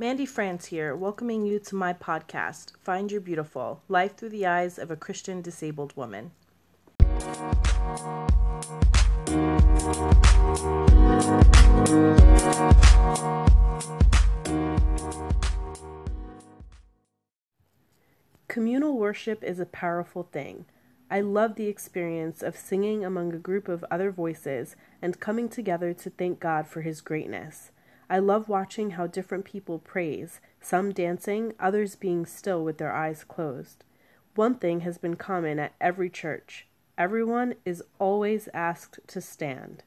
Mandy France here, welcoming you to my podcast, Find Your Beautiful Life Through the Eyes of a Christian Disabled Woman. Communal worship is a powerful thing. I love the experience of singing among a group of other voices and coming together to thank God for His greatness. I love watching how different people praise, some dancing, others being still with their eyes closed. One thing has been common at every church everyone is always asked to stand.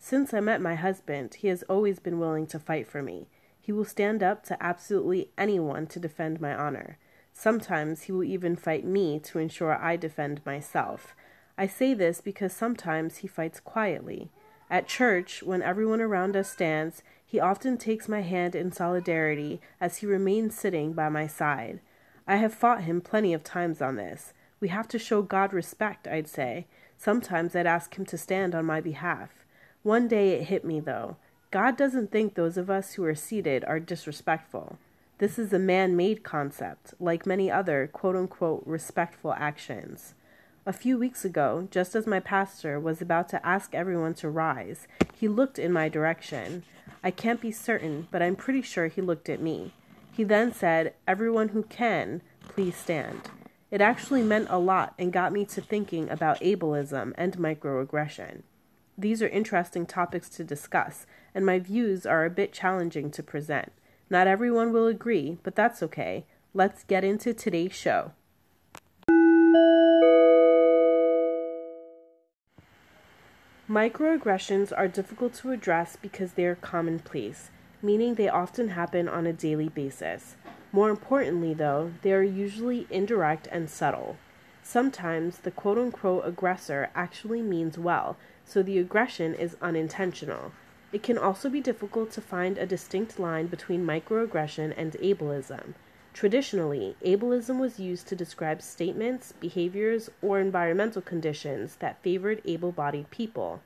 Since I met my husband, he has always been willing to fight for me. He will stand up to absolutely anyone to defend my honor. Sometimes he will even fight me to ensure I defend myself. I say this because sometimes he fights quietly. At church, when everyone around us stands, he often takes my hand in solidarity as he remains sitting by my side. I have fought him plenty of times on this. We have to show God respect, I'd say. Sometimes I'd ask him to stand on my behalf. One day it hit me, though. God doesn't think those of us who are seated are disrespectful. This is a man made concept, like many other quote unquote respectful actions. A few weeks ago, just as my pastor was about to ask everyone to rise, he looked in my direction. I can't be certain, but I'm pretty sure he looked at me. He then said, Everyone who can, please stand. It actually meant a lot and got me to thinking about ableism and microaggression. These are interesting topics to discuss, and my views are a bit challenging to present. Not everyone will agree, but that's okay. Let's get into today's show. Microaggressions are difficult to address because they are commonplace, meaning they often happen on a daily basis. More importantly, though, they are usually indirect and subtle. Sometimes the quote unquote aggressor actually means well, so the aggression is unintentional. It can also be difficult to find a distinct line between microaggression and ableism. Traditionally, ableism was used to describe statements, behaviors, or environmental conditions that favored able bodied people.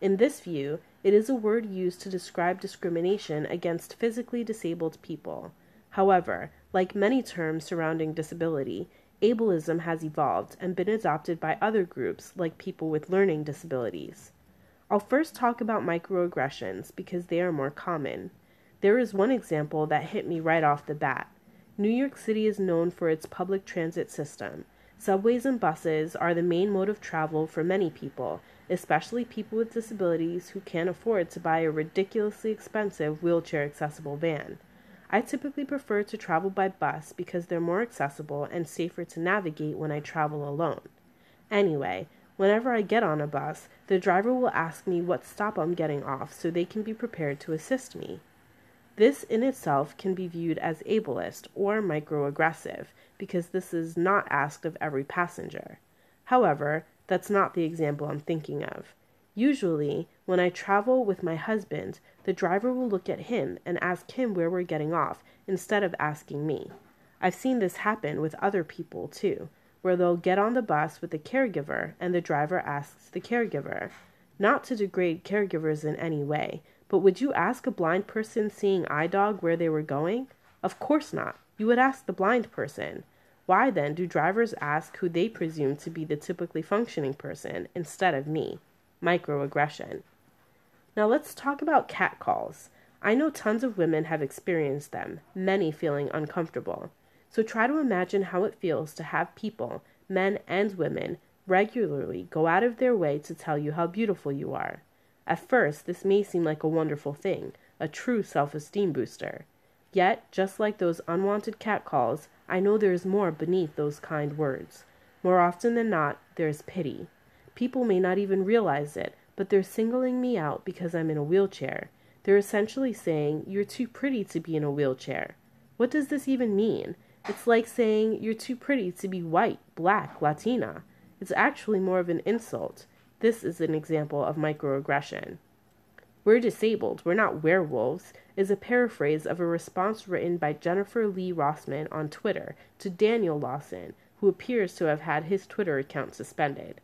In this view, it is a word used to describe discrimination against physically disabled people. However, like many terms surrounding disability, ableism has evolved and been adopted by other groups like people with learning disabilities. I'll first talk about microaggressions because they are more common. There is one example that hit me right off the bat. New York City is known for its public transit system. Subways and buses are the main mode of travel for many people, especially people with disabilities who can't afford to buy a ridiculously expensive wheelchair accessible van. I typically prefer to travel by bus because they're more accessible and safer to navigate when I travel alone. Anyway, whenever I get on a bus, the driver will ask me what stop I'm getting off so they can be prepared to assist me. This in itself can be viewed as ableist or microaggressive because this is not asked of every passenger. However, that's not the example I'm thinking of. Usually, when I travel with my husband, the driver will look at him and ask him where we're getting off instead of asking me. I've seen this happen with other people too, where they'll get on the bus with the caregiver and the driver asks the caregiver. Not to degrade caregivers in any way, but would you ask a blind person seeing eye dog where they were going? Of course not. You would ask the blind person. Why then do drivers ask who they presume to be the typically functioning person instead of me? Microaggression. Now let's talk about catcalls. I know tons of women have experienced them, many feeling uncomfortable. So try to imagine how it feels to have people, men and women, regularly go out of their way to tell you how beautiful you are. At first, this may seem like a wonderful thing, a true self esteem booster. Yet, just like those unwanted catcalls, I know there is more beneath those kind words. More often than not, there is pity. People may not even realize it, but they're singling me out because I'm in a wheelchair. They're essentially saying, You're too pretty to be in a wheelchair. What does this even mean? It's like saying, You're too pretty to be white, black, Latina. It's actually more of an insult. This is an example of microaggression. We're disabled, we're not werewolves is a paraphrase of a response written by Jennifer Lee Rossman on Twitter to Daniel Lawson, who appears to have had his Twitter account suspended.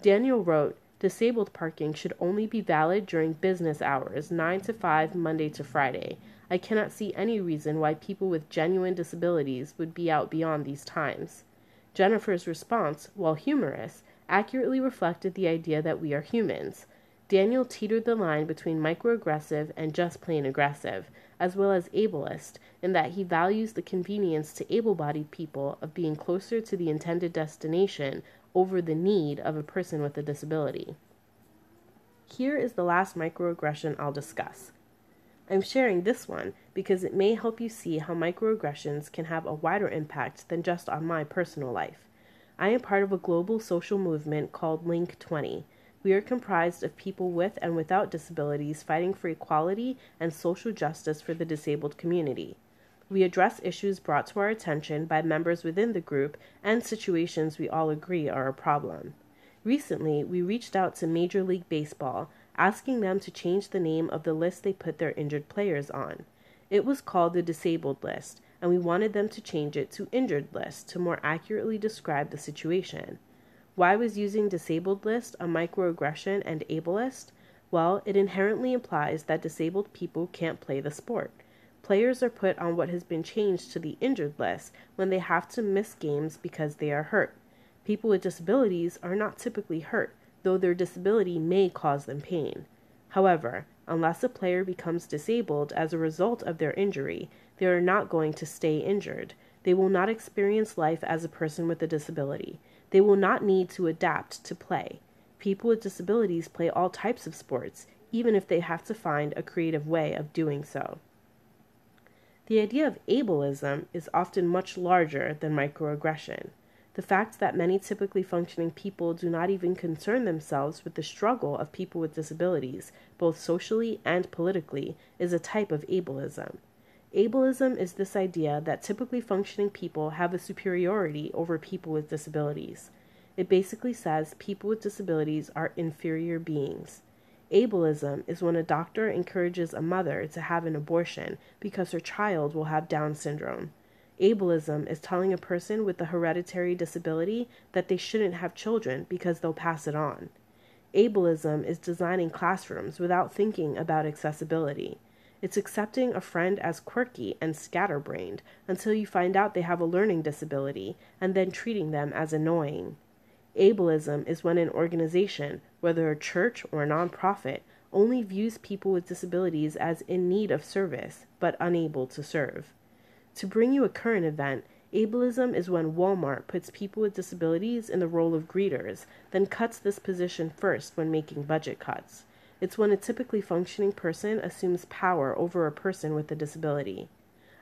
Daniel wrote, Disabled parking should only be valid during business hours, 9 to 5, Monday to Friday. I cannot see any reason why people with genuine disabilities would be out beyond these times. Jennifer's response, while humorous, accurately reflected the idea that we are humans. Daniel teetered the line between microaggressive and just plain aggressive, as well as ableist, in that he values the convenience to able bodied people of being closer to the intended destination over the need of a person with a disability. Here is the last microaggression I'll discuss. I'm sharing this one because it may help you see how microaggressions can have a wider impact than just on my personal life. I am part of a global social movement called Link 20. We are comprised of people with and without disabilities fighting for equality and social justice for the disabled community. We address issues brought to our attention by members within the group and situations we all agree are a problem. Recently, we reached out to Major League Baseball asking them to change the name of the list they put their injured players on. It was called the disabled list, and we wanted them to change it to injured list to more accurately describe the situation. Why was using disabled list a microaggression and ableist? Well, it inherently implies that disabled people can't play the sport. Players are put on what has been changed to the injured list when they have to miss games because they are hurt. People with disabilities are not typically hurt, though their disability may cause them pain. However, unless a player becomes disabled as a result of their injury, they are not going to stay injured. They will not experience life as a person with a disability. They will not need to adapt to play. People with disabilities play all types of sports, even if they have to find a creative way of doing so. The idea of ableism is often much larger than microaggression. The fact that many typically functioning people do not even concern themselves with the struggle of people with disabilities, both socially and politically, is a type of ableism. Ableism is this idea that typically functioning people have a superiority over people with disabilities. It basically says people with disabilities are inferior beings. Ableism is when a doctor encourages a mother to have an abortion because her child will have Down syndrome. Ableism is telling a person with a hereditary disability that they shouldn't have children because they'll pass it on. Ableism is designing classrooms without thinking about accessibility. It's accepting a friend as quirky and scatterbrained until you find out they have a learning disability and then treating them as annoying. Ableism is when an organization, whether a church or a nonprofit, only views people with disabilities as in need of service but unable to serve. To bring you a current event, ableism is when Walmart puts people with disabilities in the role of greeters, then cuts this position first when making budget cuts. It's when a typically functioning person assumes power over a person with a disability.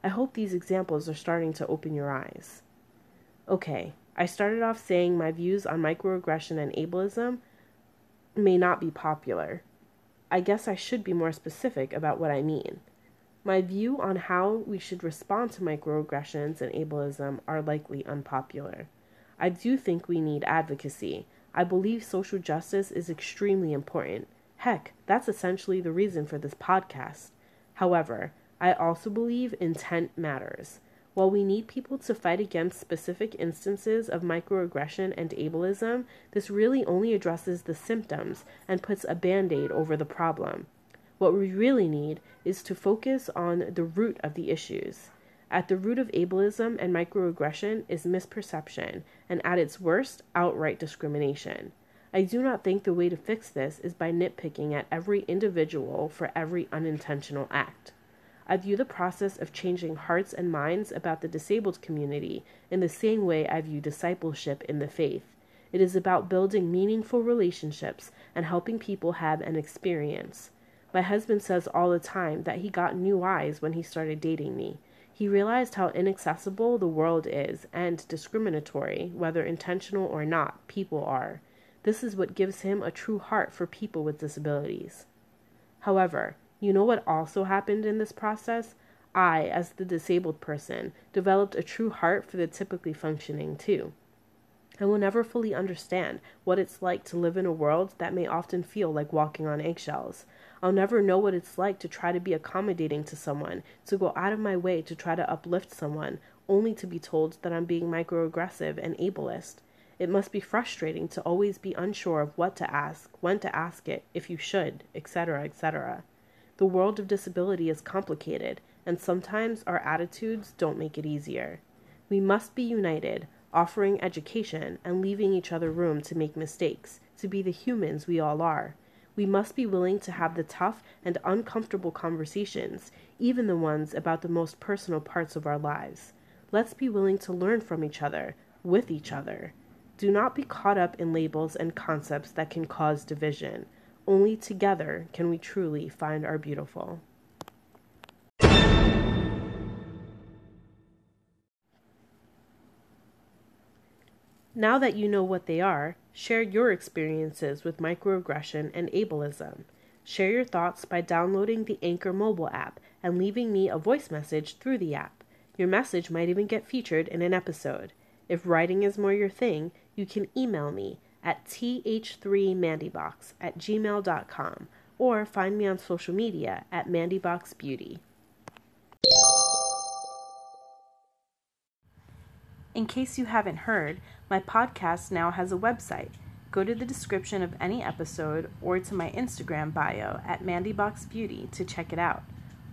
I hope these examples are starting to open your eyes. Okay, I started off saying my views on microaggression and ableism may not be popular. I guess I should be more specific about what I mean. My view on how we should respond to microaggressions and ableism are likely unpopular. I do think we need advocacy. I believe social justice is extremely important. Heck, that's essentially the reason for this podcast. However, I also believe intent matters. While we need people to fight against specific instances of microaggression and ableism, this really only addresses the symptoms and puts a band aid over the problem. What we really need is to focus on the root of the issues. At the root of ableism and microaggression is misperception, and at its worst, outright discrimination. I do not think the way to fix this is by nitpicking at every individual for every unintentional act. I view the process of changing hearts and minds about the disabled community in the same way I view discipleship in the faith. It is about building meaningful relationships and helping people have an experience. My husband says all the time that he got new eyes when he started dating me. He realized how inaccessible the world is and discriminatory, whether intentional or not, people are. This is what gives him a true heart for people with disabilities. However, you know what also happened in this process? I, as the disabled person, developed a true heart for the typically functioning too. I will never fully understand what it's like to live in a world that may often feel like walking on eggshells. I'll never know what it's like to try to be accommodating to someone, to go out of my way to try to uplift someone, only to be told that I'm being microaggressive and ableist. It must be frustrating to always be unsure of what to ask, when to ask it, if you should, etc., etc. The world of disability is complicated, and sometimes our attitudes don't make it easier. We must be united, offering education and leaving each other room to make mistakes, to be the humans we all are. We must be willing to have the tough and uncomfortable conversations, even the ones about the most personal parts of our lives. Let's be willing to learn from each other, with each other. Do not be caught up in labels and concepts that can cause division. Only together can we truly find our beautiful. Now that you know what they are, share your experiences with microaggression and ableism. Share your thoughts by downloading the Anchor mobile app and leaving me a voice message through the app. Your message might even get featured in an episode. If writing is more your thing, you can email me at th3mandybox at gmail.com or find me on social media at mandyboxbeauty. In case you haven't heard, my podcast now has a website. Go to the description of any episode or to my Instagram bio at mandyboxbeauty to check it out.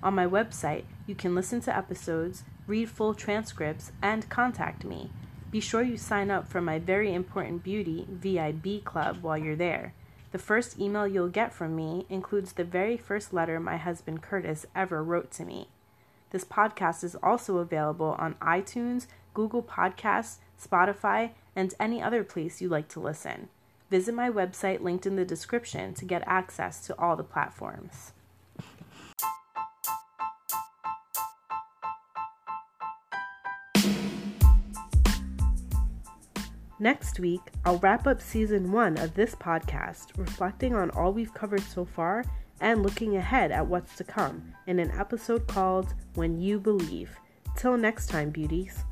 On my website, you can listen to episodes, read full transcripts, and contact me. Be sure you sign up for my very important beauty VIB club while you're there. The first email you'll get from me includes the very first letter my husband Curtis ever wrote to me. This podcast is also available on iTunes, Google Podcasts, Spotify, and any other place you like to listen. Visit my website linked in the description to get access to all the platforms. Next week, I'll wrap up season one of this podcast, reflecting on all we've covered so far and looking ahead at what's to come in an episode called When You Believe. Till next time, beauties.